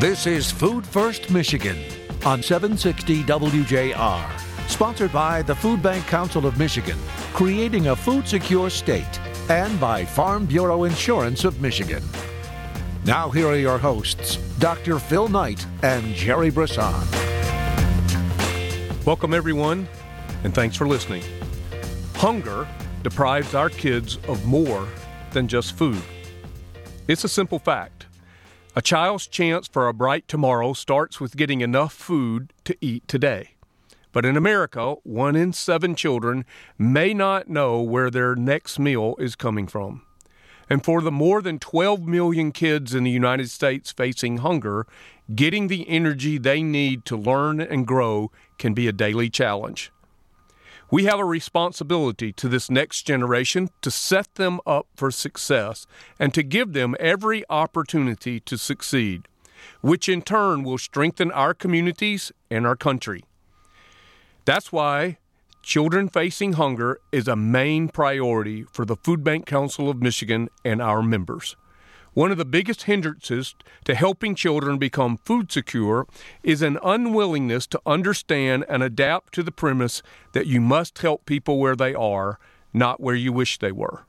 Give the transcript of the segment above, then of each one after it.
This is Food First Michigan on 760 WJR, sponsored by the Food Bank Council of Michigan, creating a food secure state, and by Farm Bureau Insurance of Michigan. Now, here are your hosts, Dr. Phil Knight and Jerry Brisson. Welcome, everyone, and thanks for listening. Hunger deprives our kids of more than just food. It's a simple fact. A child's chance for a bright tomorrow starts with getting enough food to eat today. But in America, one in seven children may not know where their next meal is coming from. And for the more than 12 million kids in the United States facing hunger, getting the energy they need to learn and grow can be a daily challenge. We have a responsibility to this next generation to set them up for success and to give them every opportunity to succeed, which in turn will strengthen our communities and our country. That's why children facing hunger is a main priority for the Food Bank Council of Michigan and our members. One of the biggest hindrances to helping children become food secure is an unwillingness to understand and adapt to the premise that you must help people where they are, not where you wish they were.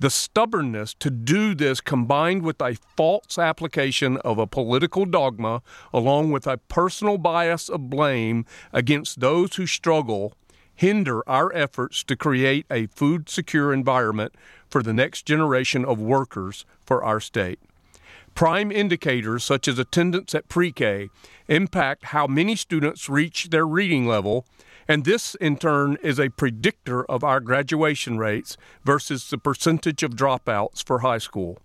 The stubbornness to do this combined with a false application of a political dogma, along with a personal bias of blame against those who struggle, hinder our efforts to create a food secure environment for the next generation of workers for our state. Prime indicators such as attendance at pre K impact how many students reach their reading level, and this in turn is a predictor of our graduation rates versus the percentage of dropouts for high school.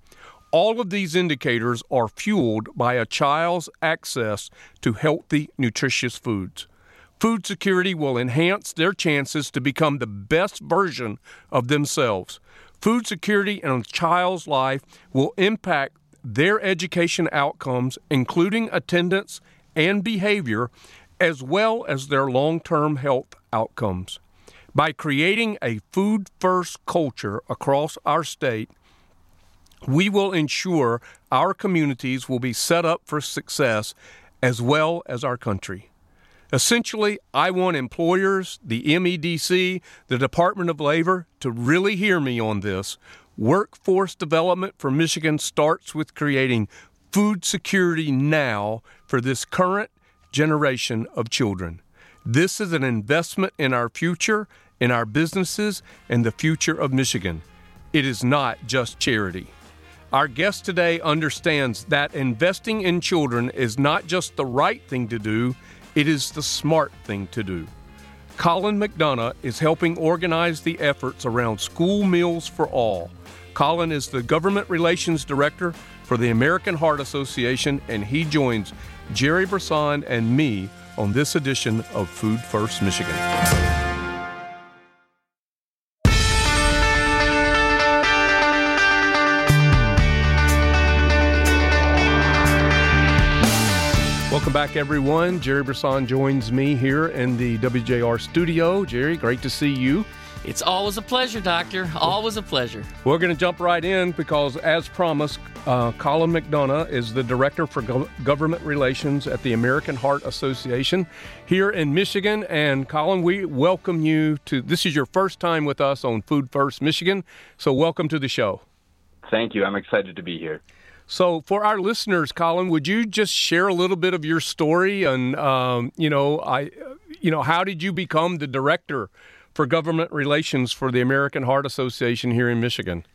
All of these indicators are fueled by a child's access to healthy, nutritious foods. Food security will enhance their chances to become the best version of themselves. Food security in a child's life will impact their education outcomes, including attendance and behavior, as well as their long term health outcomes. By creating a food first culture across our state, we will ensure our communities will be set up for success as well as our country. Essentially, I want employers, the MEDC, the Department of Labor to really hear me on this. Workforce development for Michigan starts with creating food security now for this current generation of children. This is an investment in our future, in our businesses, and the future of Michigan. It is not just charity. Our guest today understands that investing in children is not just the right thing to do, it is the smart thing to do. Collin McDonough is helping organize the efforts around school meals for all. Collin is the Government Relations Director for the American Heart Association, and he joins Jerry Brisson and me on this edition of Food First Michigan. Welcome back, everyone. Jerry Brisson joins me here in the WJR studio. Jerry, great to see you. It's always a pleasure, Doctor. Always a pleasure. We're going to jump right in because, as promised, uh, Collin McDonough is the Director for Go- Government Relations at the American Heart Association here in Michigan. And, Collin, we welcome you to this is your first time with us on Food First Michigan. So, welcome to the show. Thank you. I'm excited to be here. So, for our listeners, Collin, would you just share a little bit of your story and, um, you know, I, you know, how did you become the director for government relations for the American Heart Association here in Michigan?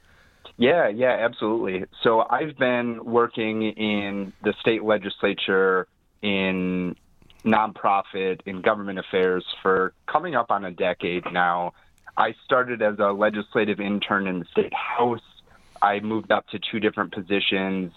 Yeah, yeah, absolutely. So, I've been working in the state legislature in nonprofit in government affairs for coming up on a decade now. I started as a legislative intern in the state house I moved up to two different positions,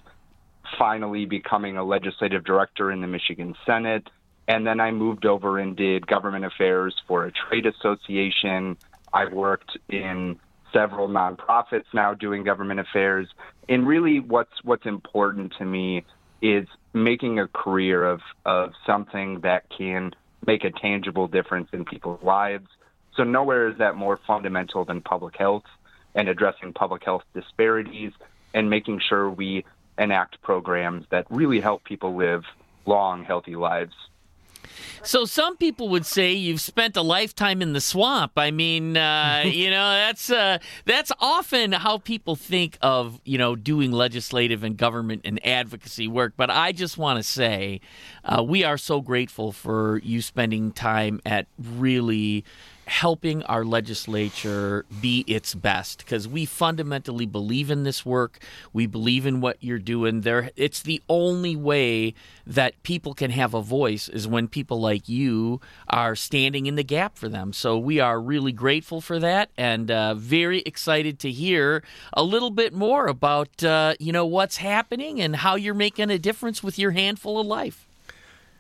finally becoming a legislative director in the Michigan Senate. And then I moved over and did government affairs for a trade association. I worked in several nonprofits now doing government affairs. And really what's what's important to me is making a career of, of something that can make a tangible difference in people's lives. So nowhere is that more fundamental than public health and addressing public health disparities and making sure we enact programs that really help people live long, healthy lives. So some people would say you've spent a lifetime in the swamp. I mean, uh, you know, that's uh, that's often how people think of you know doing legislative and government and advocacy work. But I just want to say, uh, we are so grateful for you spending time at really helping our legislature be its best because we fundamentally believe in this work. We believe in what you're doing. There, it's the only way that people can have a voice is when people like you are standing in the gap for them. So we are really grateful for that and uh, very excited to hear a little bit more about uh, you know what's happening and how you're making a difference with your handful of life.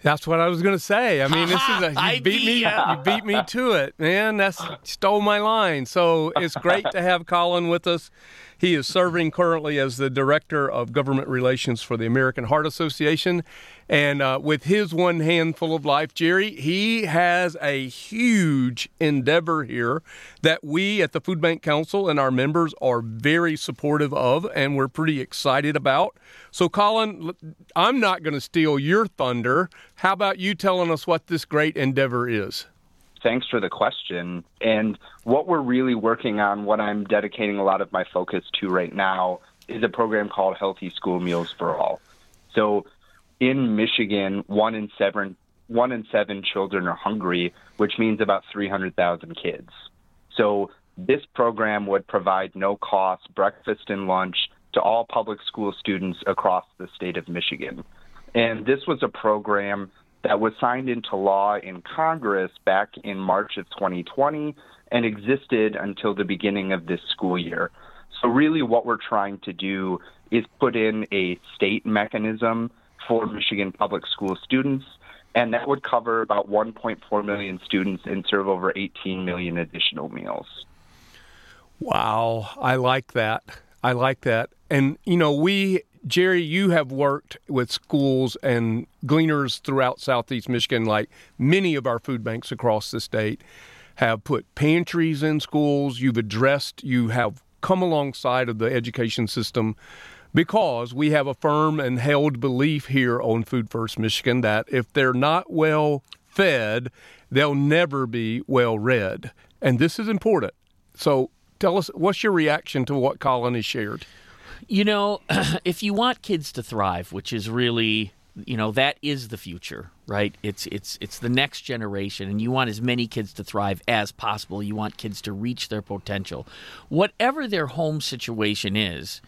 That's what I was going to say. I mean, this is a, you beat me. You beat me to it, man. That's stole my line. So it's great to have Collin with us. He is serving currently as the director of government relations for the American Heart Association, and uh, with his one handful of life, Jerry, he has a huge endeavor here that we at the Food Bank Council and our members are very supportive of and we're pretty excited about. So, Collin, I'm not going to steal your thunder. How about you telling us what this great endeavor is? Thanks for the question. And what we're really working on, what I'm dedicating a lot of my focus to right now, is a program called Healthy School Meals for All. So, in Michigan, one in seven one in seven children are hungry, which means about 300,000 kids. So this program would provide no cost breakfast and lunch to all public school students across the state of Michigan. And this was a program that was signed into law in Congress back in March of 2020 and existed until the beginning of this school year. So, really, what we're trying to do is put in a state mechanism for Michigan public school students, and that would cover about 1.4 million students and serve over 18 million additional meals. Wow, I like that. I like that. And, you know, we, Jerry, you have worked with schools and gleaners throughout Southeast Michigan, like many of our food banks across the state have put pantries in schools. You've addressed, you have come alongside of the education system because we have a firm and held belief here on Food First Michigan that if they're not well fed, they'll never be well read. And this is important. So tell us, what's your reaction to what Collin has shared? You know, if you want kids to thrive, which is really you know that is the future right it's it's it's the next generation and you want as many kids to thrive as possible you want kids to reach their potential whatever their home situation is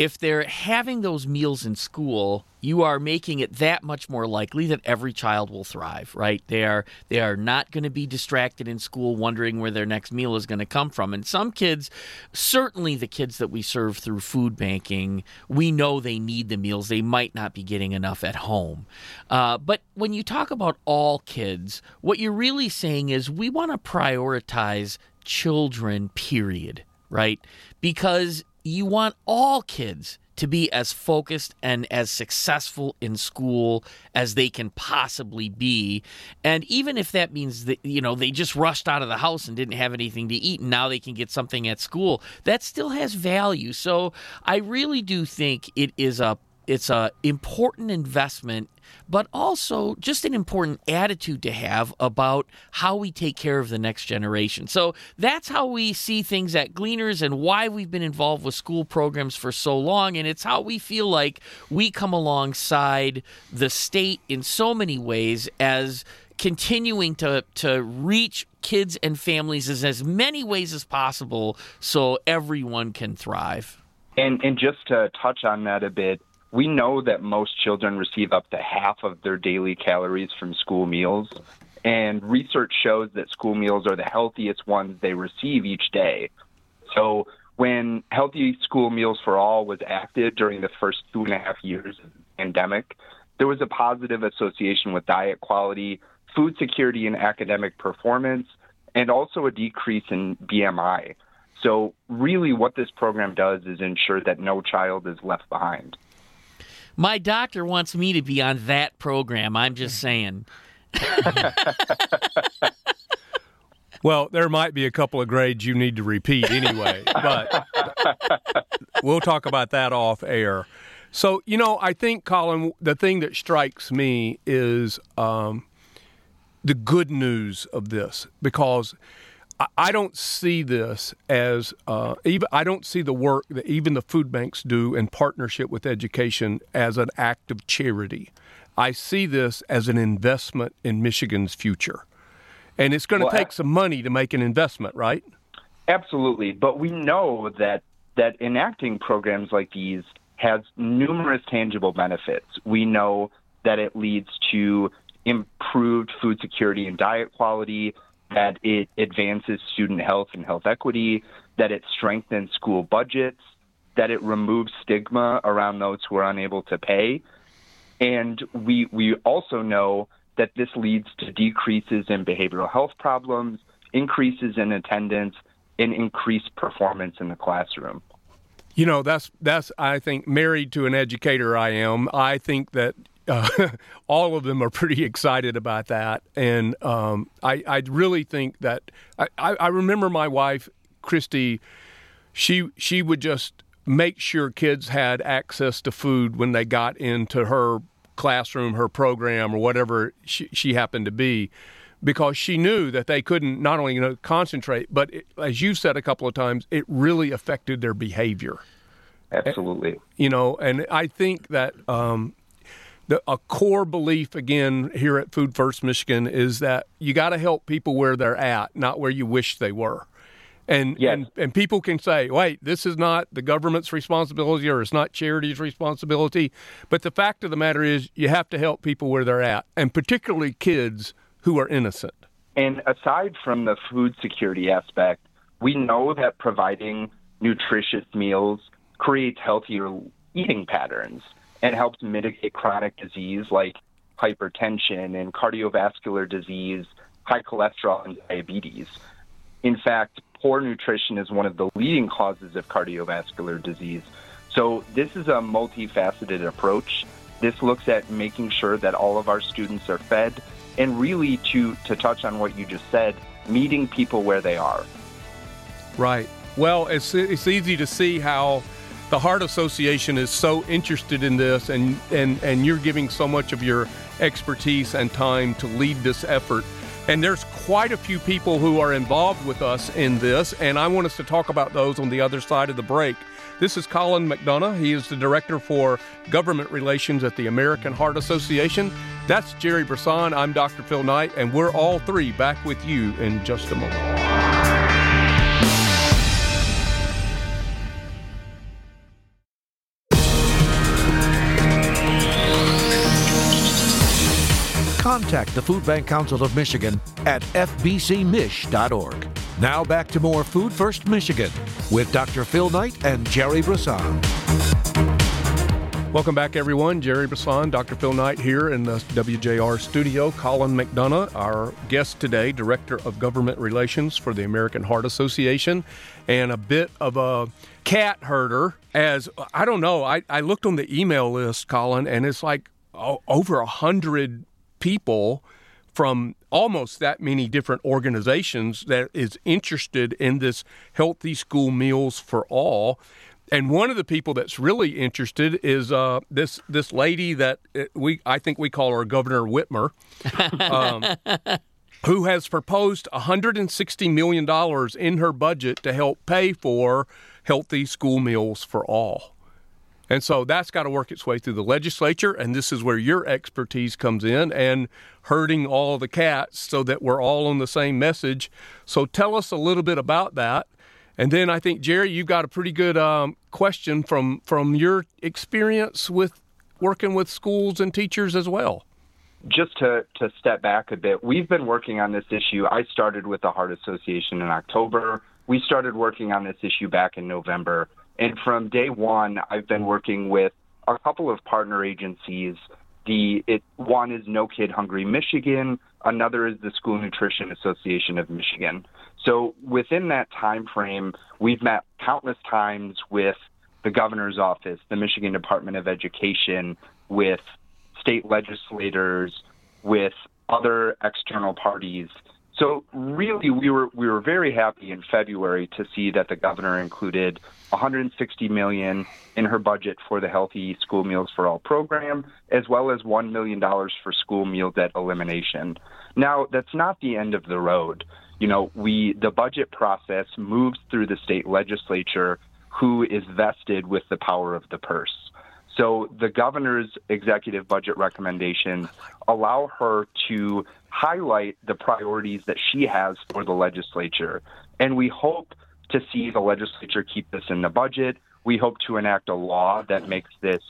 if they're having those meals in school, you are making it that much more likely that every child will thrive, right? They are they are not going to be distracted in school wondering where their next meal is going to come from. And some kids, certainly the kids that we serve through food banking, we know they need the meals. They might not be getting enough at home. Uh, but when you talk about all kids, what you're really saying is we want to prioritize children, period, right? Because you want all kids to be as focused and as successful in school as they can possibly be. And even if that means that you know they just rushed out of the house and didn't have anything to eat and now they can get something at school that still has value. So i really do think it is a it's a important investment but also just an important attitude to have about how we take care of the next generation. So that's how we see things at Gleaners and why we've been involved with school programs for so long. And it's how we feel like we come alongside the state in so many ways as continuing to, to reach kids and families in as many ways as possible so everyone can thrive. And, and just to touch on that a bit, we know that most children receive up to half of their daily calories from school meals. And research shows that school meals are the healthiest ones they receive each day. So when Healthy School Meals for All was active during the first two and a half years of the pandemic, there was a positive association with diet quality, food security, and academic performance, and also a decrease in BMI. So, really, what this program does is ensure that no child is left behind. My doctor wants me to be on that program. I'm just saying. well, there might be a couple of grades you need to repeat anyway, but we'll talk about that off air. So, you know, I think, Collin, the thing that strikes me is um, the good news of this because I don't see this as uh, even I don't see the work that even the food banks do in partnership with education as an act of charity. I see this as an investment in Michigan's future, and it's going to well, take some money to make an investment, right? Absolutely, but we know that that enacting programs like these has numerous tangible benefits. We know that it leads to improved food security and diet quality, that it advances student health and health equity, that it strengthens school budgets, that it removes stigma around those who are unable to pay. And we, we also know that this leads to decreases in behavioral health problems, increases in attendance, and increased performance in the classroom. You know, that's that's I think married to an educator I am. I think that uh, all of them are pretty excited about that, and um, I, I really think that I, I remember my wife Christy. She she would just make sure kids had access to food when they got into her classroom, her program, or whatever she, she happened to be because she knew that they couldn't not only you know, concentrate, but it, as you said a couple of times, it really affected their behavior. Absolutely. You know, and I think that um, the, a core belief again here at Food First Michigan is that you got to help people where they're at, not where you wish they were. And, yes. and and people can say, wait, this is not the government's responsibility or it's not charity's responsibility. But the fact of the matter is, you have to help people where they're at, and particularly kids who are innocent. And aside from the food security aspect, we know that providing nutritious meals creates healthier eating patterns and helps mitigate chronic disease like hypertension and cardiovascular disease, high cholesterol, and diabetes. In fact, poor nutrition is one of the leading causes of cardiovascular disease. So, this is a multifaceted approach. This looks at making sure that all of our students are fed and really to to touch on what you just said, meeting people where they are. Right. Well, it's it's easy to see how the Heart Association is so interested in this, and and and you're giving so much of your expertise and time to lead this effort. And there's quite a few people who are involved with us in this, and I want us to talk about those on the other side of the break. This is Collin McDonough. He is the Director for Government Relations at the American Heart Association. That's Jerry Brisson. I'm Dr. Phil Knight, and we're all three back with you in just a moment. Contact the Food Bank Council of Michigan at fbcmich.org. Now back to more Food First Michigan with Dr. Phil Knight and Jerry Brisson. Welcome back, everyone. Jerry Brisson, Dr. Phil Knight here in the WJR studio. Collin McDonough, our guest today, Director of Government Relations for the American Heart Association, and a bit of a cat herder. As I don't know, I, I looked on the email list, Collin, and it's like oh, over a hundred people from almost that many different organizations that is interested in this healthy school meals for all. And one of the people that's really interested is uh, this this lady that uh, we I think we call her Governor Whitmer, um, who has proposed 160 million dollars in her budget to help pay for healthy school meals for all. And so that's got to work its way through the legislature, and this is where your expertise comes in and herding all the cats so that we're all on the same message. So tell us a little bit about that. And then I think Jerry, you've got a pretty good um, question from from your experience with working with schools and teachers as well. Just to, to step back a bit, we've been working on this issue. I started with the Heart Association in October. We started working on this issue back in November. And from day one, I've been working with a couple of partner agencies. The it, one is No Kid Hungry Michigan. Another is the School Nutrition Association of Michigan. So within that time frame, we've met countless times with the governor's office, the Michigan Department of Education, with state legislators, with other external parties, So really, we were we were very happy in February to see that the governor included 160 million in her budget for the Healthy School Meals for All program, as well as one million dollars for school meal debt elimination. Now, that's not the end of the road. You know, we the budget process moves through the state legislature, who is vested with the power of the purse. So the governor's executive budget recommendations allow her to highlight the priorities that she has for the legislature. And we hope to see the legislature keep this in the budget. We hope to enact a law that makes this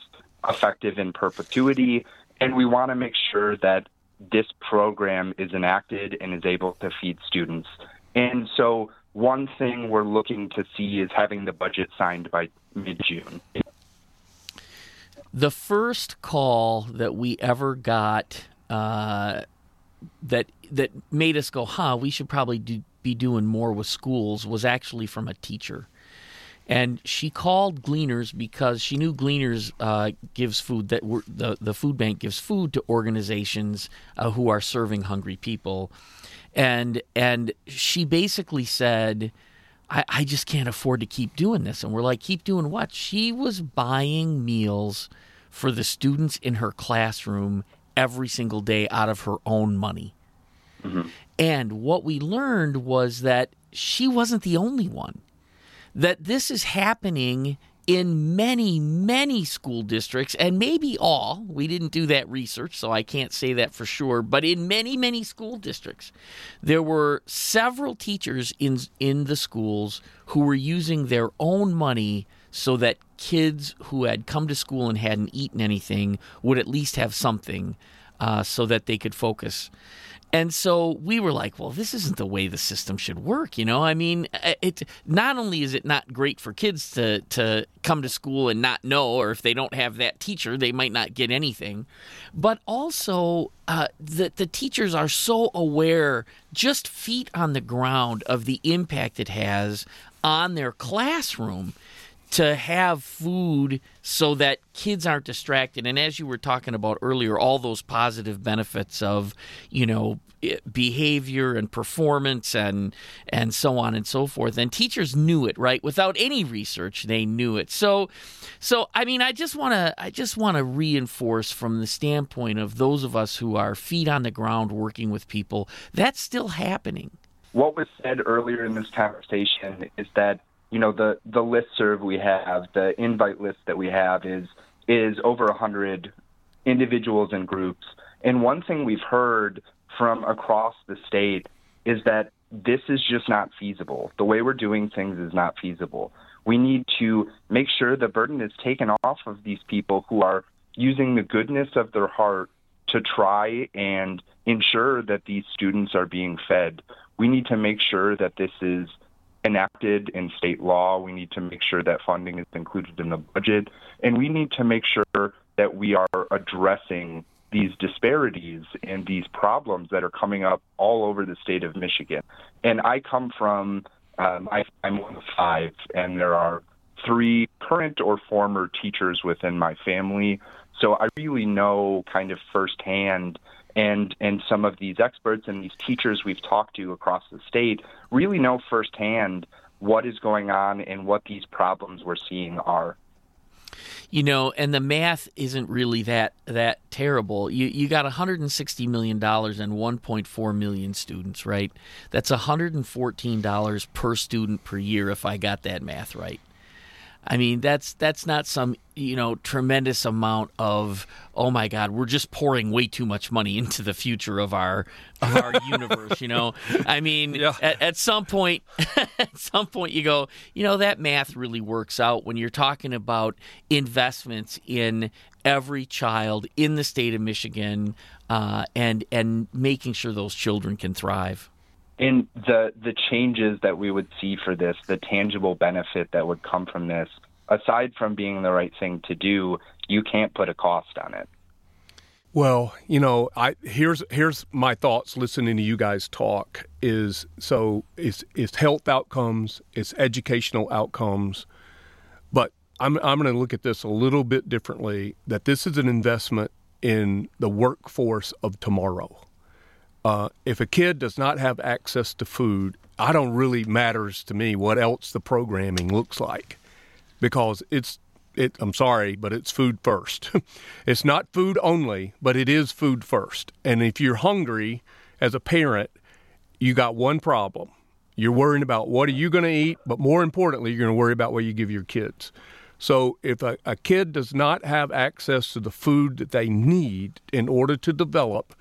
effective in perpetuity. And we want to make sure that this program is enacted and is able to feed students. And so, one thing we're looking to see is having the budget signed by mid June. The first call that we ever got uh, that that made us go, "Huh, we should probably do, be doing more with schools," was actually from a teacher, and she called Gleaners because she knew Gleaners uh, gives food that the the food bank gives food to organizations uh, who are serving hungry people, and and she basically said. I, I just can't afford to keep doing this. And we're like, keep doing what? She was buying meals for the students in her classroom every single day out of her own money. Mm-hmm. And what we learned was that she wasn't the only one. That this is happening in many, many school districts, and maybe all. We didn't do that research, so I can't say that for sure. But in many, many school districts, there were several teachers in in the schools who were using their own money so that kids who had come to school and hadn't eaten anything would at least have something uh, so that they could focus. And so we were like, well, this isn't the way the system should work, you know? I mean, uh, it not only is it not great for kids to to come to school and not know or if they don't have that teacher, they might not get anything, but also uh, the the teachers are so aware just feet on the ground of the impact it has on their classroom to have food so that kids aren't distracted. And as you were talking about earlier all those positive benefits of you know behavior and performance and and so on and so forth. And teachers knew it right? Without any research they knew it. So so i mean i just want to i just want to reinforce from the standpoint of those of us who are feet on the ground working with people that's still happening. What was said earlier in this conversation is that you know the the list serve we have, the invite list that we have is is over hundred individuals and groups. And one thing we've heard from across the state is that this is just not feasible. The way we're doing things is not feasible. We need to make sure the burden is taken off of these people who are using the goodness of their heart to try and ensure that these students are being fed. We need to make sure that this is enacted in state law. We need to make sure that funding is included in the budget. And we need to make sure that we are addressing these disparities and these problems that are coming up all over the state of Michigan. And I come from, um, I, I'm one of five, and there are three current or former teachers within my family. So I really know kind of firsthand and and some of these experts and these teachers we've talked to across the state really know firsthand what is going on and what these problems we're seeing are. You know, and the math isn't really that that terrible. You you got 160 million dollars and 1.4 million students, right? That's 114 dollars per student per year if I got that math right. I mean, that's that's not some you know tremendous amount of oh my god, we're just pouring way too much money into the future of our of our universe. You know, I mean, yeah. at, at some point, at some point, you go, you know, that math really works out when you're talking about investments in every child in the state of Michigan, uh, and and making sure those children can thrive in the the changes that we would see for this, the tangible benefit that would come from this, aside from being the right thing to do, you can't put a cost on it. Well, you know, I here's here's my thoughts listening to you guys talk is so it's it's health outcomes, it's educational outcomes, but I'm I'm going to look at this a little bit differently that this is an investment in the workforce of tomorrow uh, if a kid does not have access to food, I don't really matters to me what else the programming looks like, because it's it. I'm sorry, but it's food first. it's not food only, but it is food first. And if you're hungry as a parent, you got one problem. You're worrying about what are you going to eat, but more importantly, you're going to worry about what you give your kids. So if a, a kid does not have access to the food that they need in order to develop,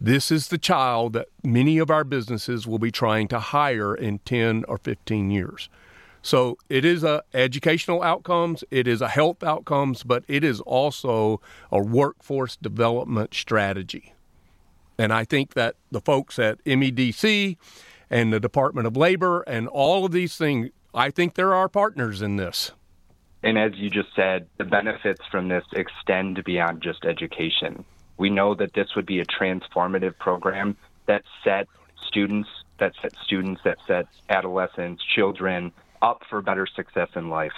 this is the child that many of our businesses will be trying to hire in 10 or 15 years. So it is a educational outcomes, it is a health outcomes, but it is also a workforce development strategy. And I think that the folks at MEDC and the Department of Labor and all of these things, I think there are partners in this. And as you just said, the benefits from this extend beyond just education. We know that this would be a transformative program that set students, that set students, that set adolescents, children up for better success in life.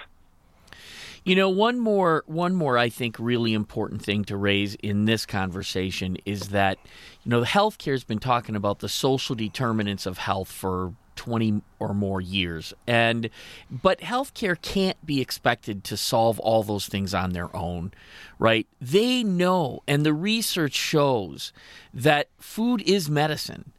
You know, one more one more I think really important thing to raise in this conversation is that you know, healthcare has been talking about the social determinants of health for 20 or more years. And but healthcare can't be expected to solve all those things on their own, right? They know and the research shows that food is medicine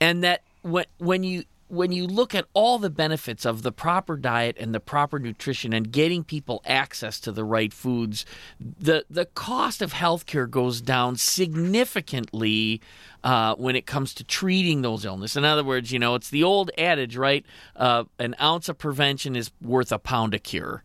and that when when you when you look at all the benefits of the proper diet and the proper nutrition and getting people access to the right foods, the the cost of healthcare goes down significantly uh, when it comes to treating those illnesses. In other words, you know, it's the old adage, right? Uh, an ounce of prevention is worth a pound of cure.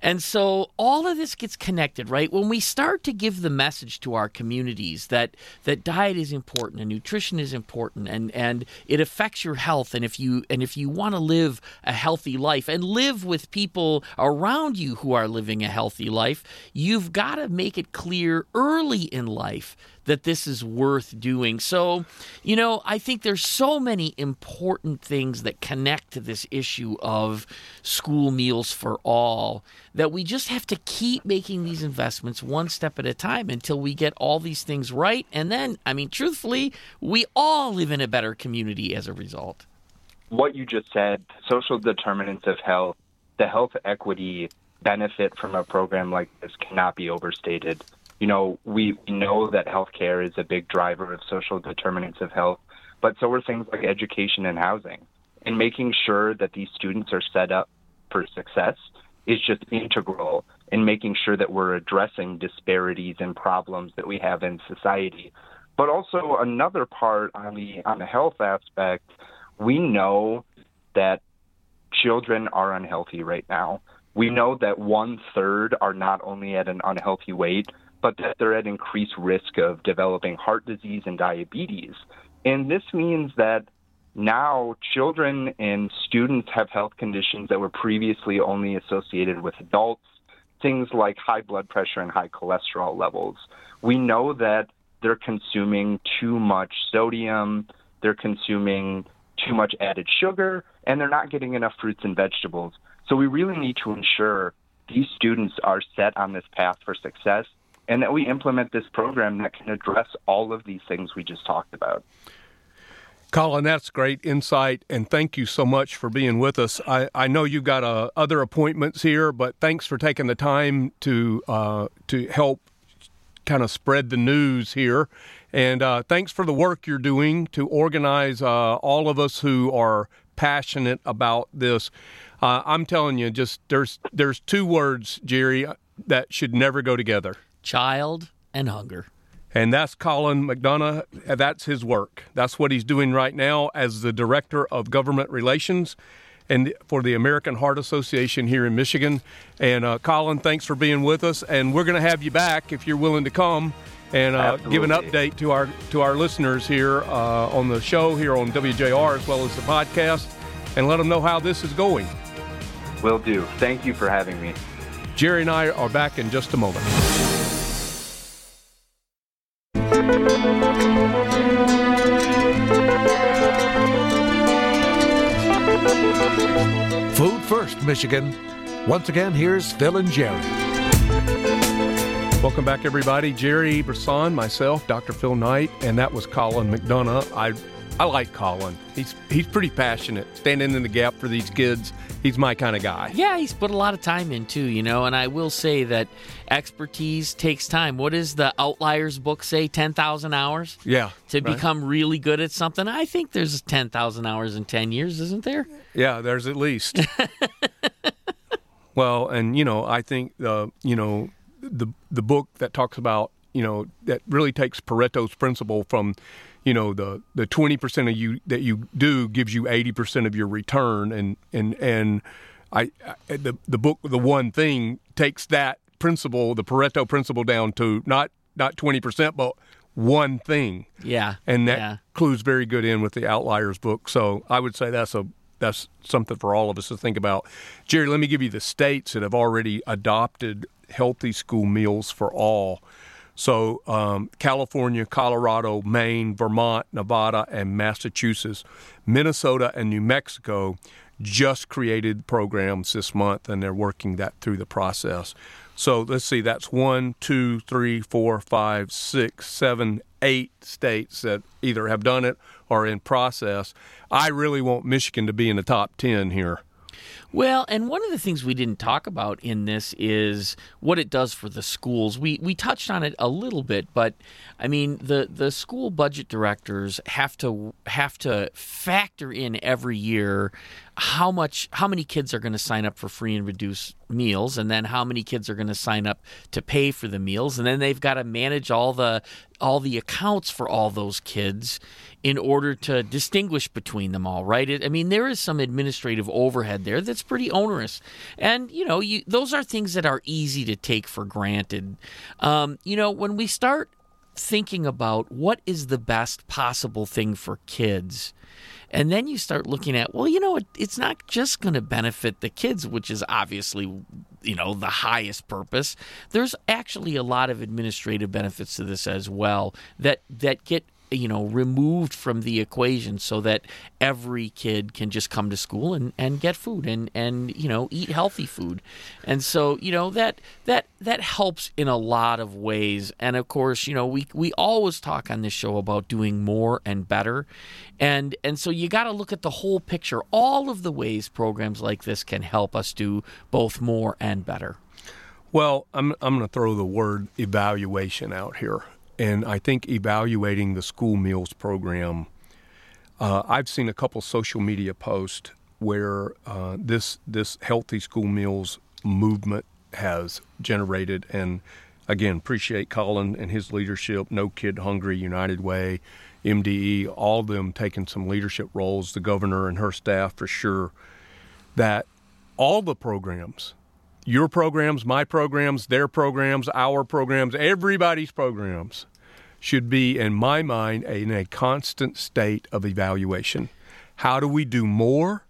And so all of this gets connected, right? When we start to give the message to our communities that that diet is important and nutrition is important and and it affects your health and if you and if you want to live a healthy life and live with people around you who are living a healthy life, you've got to make it clear early in life that this is worth doing. So, you know, I think there's so many important things that connect to this issue of school meals for all that we just have to keep making these investments one step at a time until we get all these things right. And then, I mean, truthfully, we all live in a better community as a result. What you just said, social determinants of health, the health equity benefit from a program like this cannot be overstated you know, we, know that healthcare is a big driver of social determinants of health, but so are things like education and housing. And making sure that these students are set up for success is just integral in making sure that we're addressing disparities and problems that we have in society. But also another part on the on the health aspect, we know that children are unhealthy right now. We know that one third are not only at an unhealthy weight, but that they're at increased risk of developing heart disease and diabetes. And this means that now children and students have health conditions that were previously only associated with adults, things like high blood pressure and high cholesterol levels. We know that they're consuming too much sodium, they're consuming too much added sugar, and they're not getting enough fruits and vegetables. So we really need to ensure these students are set on this path for success and that we implement this program that can address all of these things we just talked about. Collin, that's great insight, and thank you so much for being with us. I, I know you've got uh, other appointments here, but thanks for taking the time to uh, to help kind of spread the news here. And uh, thanks for the work you're doing to organize uh, all of us who are passionate about this. Uh, I'm telling you, just there's there's two words, Jerry, that should never go together child, and hunger. And that's Collin McDonough. That's his work. That's what he's doing right now as the Director of Government Relations and for the American Heart Association here in Michigan. And uh, Collin, thanks for being with us. And we're going to have you back if you're willing to come and uh, give an update to our to our listeners here uh, on the show here on WJR as well as the podcast, and let them know how this is going. Will do. Thank you for having me. Jerry and I are back in just a moment. Food First, Michigan. Once again, here's Phil and Jerry. Welcome back, everybody. Jerry Brisson, myself, Dr. Phil Knight, and that was Collin McDonough. I, I like Collin. He's he's pretty passionate, standing in the gap for these kids. He's my kind of guy. Yeah, he's put a lot of time in too, you know. And I will say that expertise takes time. What does the Outliers book say? Ten thousand hours Yeah. to right? become really good at something. I think there's ten thousand hours in ten years, isn't there? Yeah, there's at least. well, and you know, I think uh, you know the the book that talks about you know that really takes Pareto's principle from you know the the twenty percent of you that you do gives you eighty percent of your return, and and and I, I the the book the one thing takes that principle the Pareto principle down to not not twenty percent but one thing Yeah. and that yeah. clues very good in with the outliers book so i would say that's a that's something for all of us to think about jerry let me give you the states that have already adopted healthy school meals for all so um, california colorado maine vermont nevada and massachusetts minnesota and new mexico just created programs this month and they're working that through the process so let's see, that's one, two, three, four, five, six, seven, eight states that either have done it or in process. I really want Michigan to be in the top 10 here. Well, and one of the things we didn't talk about in this is what it does for the schools. We we touched on it a little bit, but I mean the the school budget directors have to have to factor in every year how much how many kids are going to sign up for free and reduced meals and then how many kids are going to sign up to pay for the meals and then they've got to manage all the all the accounts for all those kids in order to distinguish between them all right i mean there is some administrative overhead there that's pretty onerous and you know you those are things that are easy to take for granted um, you know when we start thinking about what is the best possible thing for kids and then you start looking at, well, you know, it, it's not just going to benefit the kids, which is obviously, you know, the highest purpose. There's actually a lot of administrative benefits to this as well that that get you know removed from the equation so that every kid can just come to school and, and get food and and you know eat healthy food. And so you know that that that helps in a lot of ways. And of course you know we we always talk on this show about doing more and better. And and so you got to look at the whole picture. All of the ways programs like this can help us do both more and better. Well, I'm, I'm going to throw the word evaluation out here. And I think evaluating the school meals program, uh, I've seen a couple social media posts where uh, this this healthy school meals movement has generated. And again, appreciate Collin and his leadership. No Kid Hungry, United Way, MDE, all of them taking some leadership roles. The governor and her staff for sure. That all the programs your programs, my programs, their programs, our programs, everybody's programs should be, in my mind, in a constant state of evaluation. How do we do more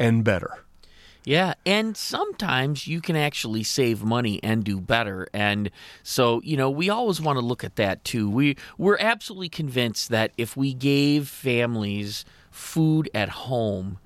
and better? Yeah, and sometimes you can actually save money and do better. And so, you know, we always want to look at that too. We we're absolutely convinced that if we gave families food at home,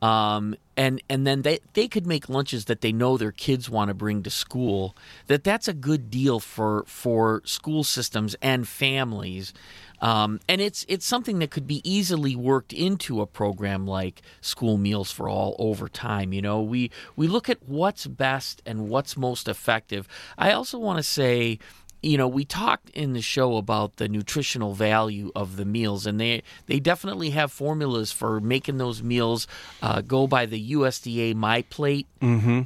um, and and then they they could make lunches that they know their kids want to bring to school. That that's a good deal for for school systems and families. Um, and it's it's something that could be easily worked into a program like School Meals for All over time. You know, we we look at what's best and what's most effective. I also want to say you know, we talked in the show about the nutritional value of the meals, and they they definitely have formulas for making those meals uh, go by the USDA My Plate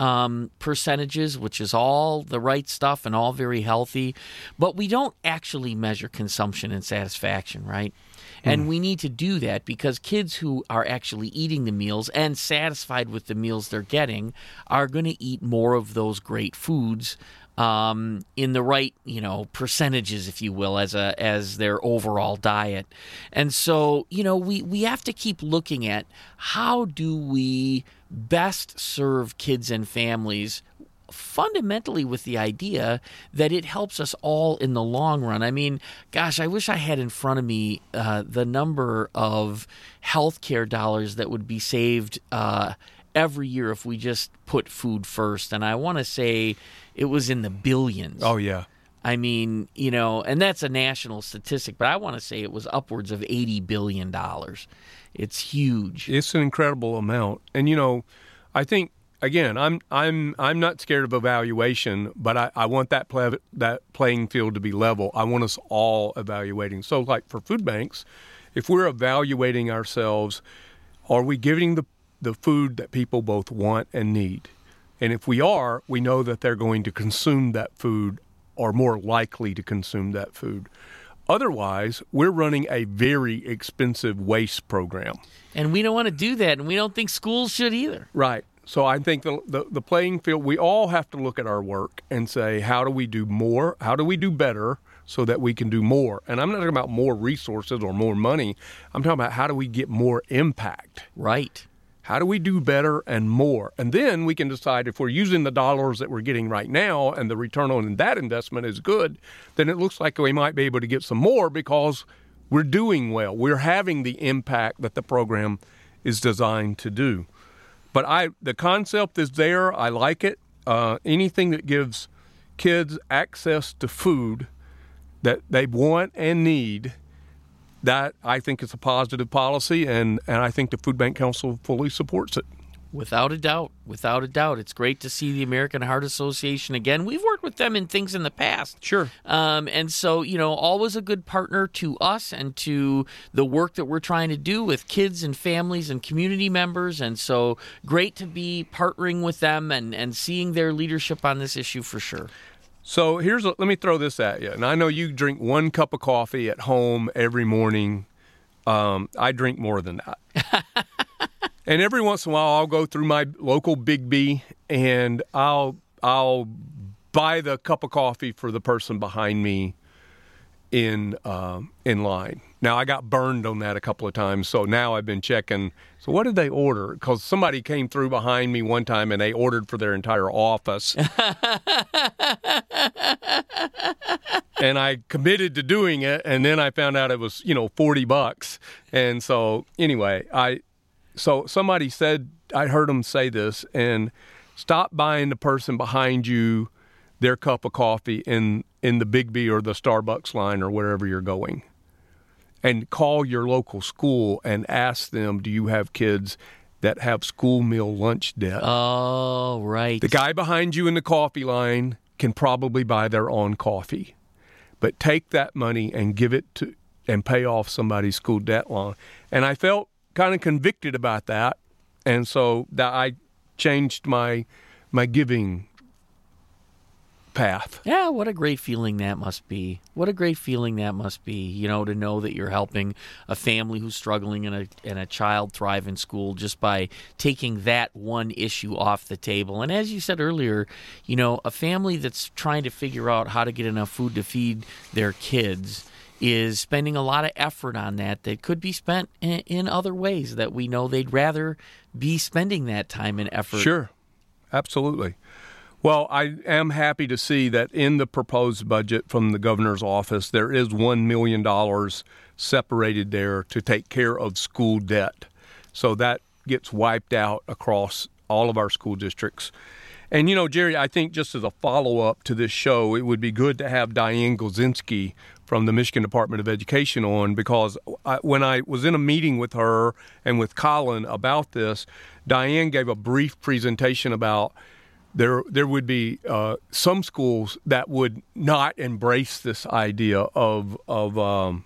um, percentages, which is all the right stuff and all very healthy. But we don't actually measure consumption and satisfaction, right? And we need to do that because kids who are actually eating the meals and satisfied with the meals they're getting are going to eat more of those great foods um, in the right, you know, percentages, if you will, as a as their overall diet. And so, you know, we we have to keep looking at how do we best serve kids and families fundamentally with the idea that it helps us all in the long run. I mean, gosh, I wish I had in front of me uh, the number of healthcare dollars that would be saved uh, every year if we just put food first. And I want to say it was in the billions. Oh yeah, I mean, you know, and that's a national statistic, but I want to say it was upwards of eighty billion dollars. It's huge. It's an incredible amount, and you know, I think again, I'm I'm I'm not scared of evaluation, but I, I want that play, that playing field to be level. I want us all evaluating. So, like for food banks, if we're evaluating ourselves, are we giving the the food that people both want and need? And if we are, we know that they're going to consume that food or more likely to consume that food. Otherwise, we're running a very expensive waste program. And we don't want to do that, and we don't think schools should either. Right. So I think the, the, the playing field, we all have to look at our work and say, how do we do more? How do we do better so that we can do more? And I'm not talking about more resources or more money. I'm talking about how do we get more impact? Right. How do we do better and more? And then we can decide if we're using the dollars that we're getting right now and the return on that investment is good, then it looks like we might be able to get some more because we're doing well. We're having the impact that the program is designed to do. But I, the concept is there. I like it. Uh, anything that gives kids access to food that they want and need that I think is a positive policy, and, and I think the Food Bank Council fully supports it. Without a doubt, without a doubt, it's great to see the American Heart Association again. We've worked with them in things in the past, sure, um, and so you know, always a good partner to us and to the work that we're trying to do with kids and families and community members. And so, great to be partnering with them and and seeing their leadership on this issue for sure. So here's a, let me throw this at you, and I know you drink one cup of coffee at home every morning. Um, I drink more than that. and every once in a while, I'll go through my local Biggby and I'll I'll buy the cup of coffee for the person behind me in uh, in line. Now I got burned on that a couple of times, so now I've been checking. So what did they order? Because somebody came through behind me one time and they ordered for their entire office, and I committed to doing it, and then I found out it was you know forty bucks, and so anyway, I so somebody said I heard them say this and stop buying the person behind you their cup of coffee in in the Biggby or the Starbucks line or wherever you're going. And call your local school and ask them, do you have kids that have school meal lunch debt? Oh, right. The guy behind you in the coffee line can probably buy their own coffee. But take that money and give it to and pay off somebody's school debt loan. And I felt kind of convicted about that. And so that I changed my my giving path. Yeah, what a great feeling that must be. What a great feeling that must be, you know, to know that you're helping a family who's struggling and a and a child thrive in school just by taking that one issue off the table. And as you said earlier, you know, a family that's trying to figure out how to get enough food to feed their kids is spending a lot of effort on that that could be spent in, in other ways that we know they'd rather be spending that time and effort. Sure. Absolutely. Well, I am happy to see that in the proposed budget from the governor's office, there is $1 million separated there to take care of school debt. So that gets wiped out across all of our school districts. And, you know, Jerry, I think just as a follow up to this show, it would be good to have Diane Golzynski from the Michigan Department of Education on because I, when I was in a meeting with her and with Collin about this, Diane gave a brief presentation about there there would be uh, some schools that would not embrace this idea of of um,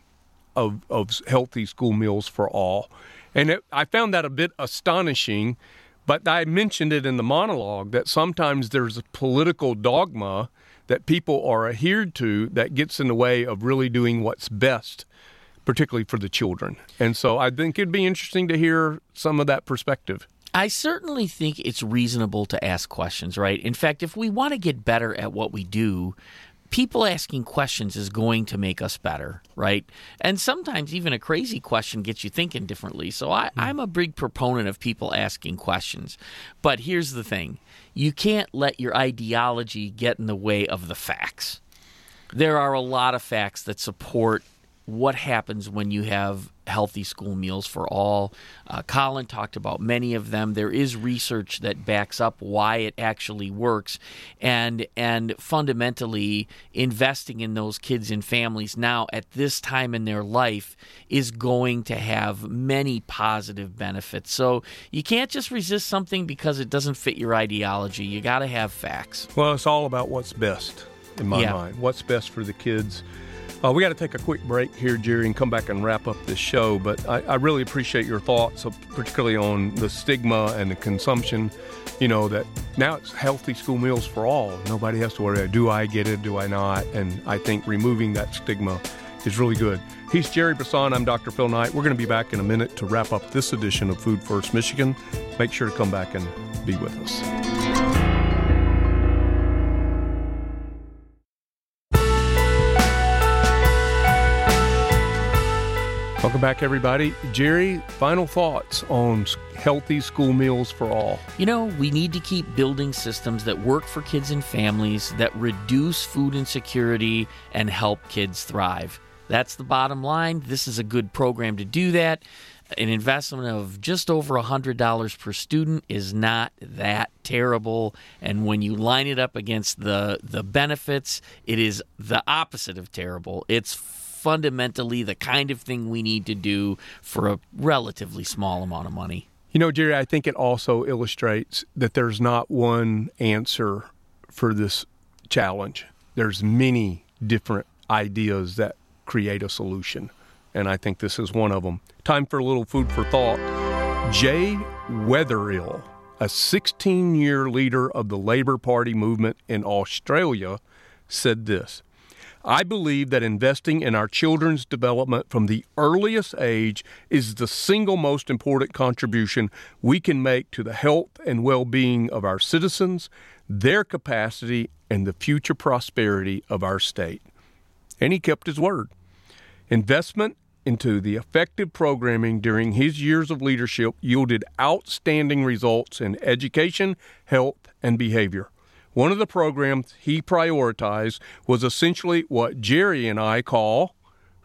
of, of healthy school meals for all, and it, I found that a bit astonishing. But I mentioned it in the monologue that sometimes there's a political dogma that people are adhered to that gets in the way of really doing what's best, particularly for the children. And so I think it'd be interesting to hear some of that perspective. I certainly think it's reasonable to ask questions, right? In fact, if we want to get better at what we do, people asking questions is going to make us better, right? And sometimes even a crazy question gets you thinking differently. So I, hmm. am a big proponent of people asking questions. But here's the thing you can't let your ideology get in the way of the facts. There are a lot of facts that support what happens when you have healthy school meals for all. Uh, Collin talked about many of them. There is research that backs up why it actually works, and and fundamentally investing in those kids and families now at this time in their life is going to have many positive benefits. So you can't just resist something because it doesn't fit your ideology. You got to have facts. Well, it's all about what's best in my Yeah. mind. What's best for the kids. Uh, we got to take a quick break here, Jerry, and come back and wrap up this show. But I, I really appreciate your thoughts, uh, particularly on the stigma and the consumption. You know, that now it's healthy school meals for all. Nobody has to worry, do I get it, do I not? And I think removing that stigma is really good. He's Jerry Brisson. I'm Dr. Phil Knight. We're going to be back in a minute to wrap up this edition of Food First Michigan. Make sure to come back and be with us. Welcome back, everybody. Jerry, final thoughts on healthy school meals for all. You know, we need to keep building systems that work for kids and families, that reduce food insecurity, and help kids thrive. That's the bottom line. This is a good program to do that. An investment of just over $100 per student is not that terrible. And when you line it up against the, the benefits, it is the opposite of terrible. It's fundamentally the kind of thing we need to do for a relatively small amount of money. You know, Jerry, I think it also illustrates that there's not one answer for this challenge. There's many different ideas that create a solution, and I think this is one of them. Time for a little food for thought. Jay Weatherill, a 16 year leader of the Labour Party movement in Australia, said this. I believe that investing in our children's development from the earliest age is the single most important contribution we can make to the health and well being of our citizens, their capacity, and the future prosperity of our state. And he kept his word. Investment into the effective programming during his years of leadership yielded outstanding results in education, health, and behavior. One of the programs he prioritized was essentially what Jerry and I call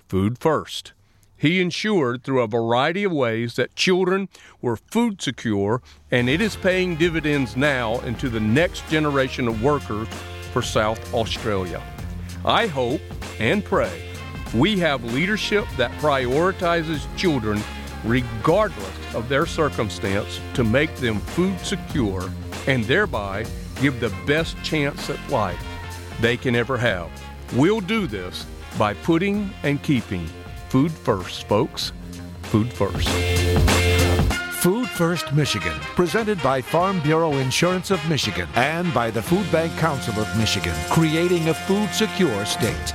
food first. He ensured through a variety of ways that children were food secure, and it is paying dividends now into the next generation of workers for South Australia. I hope and pray we have leadership that prioritizes children regardless of their circumstance to make them food secure and thereby give the best chance at life they can ever have. We'll do this by putting and keeping food first, folks. Food first. Food First Michigan, presented by Farm Bureau Insurance of Michigan and by the Food Bank Council of Michigan, creating a food secure state.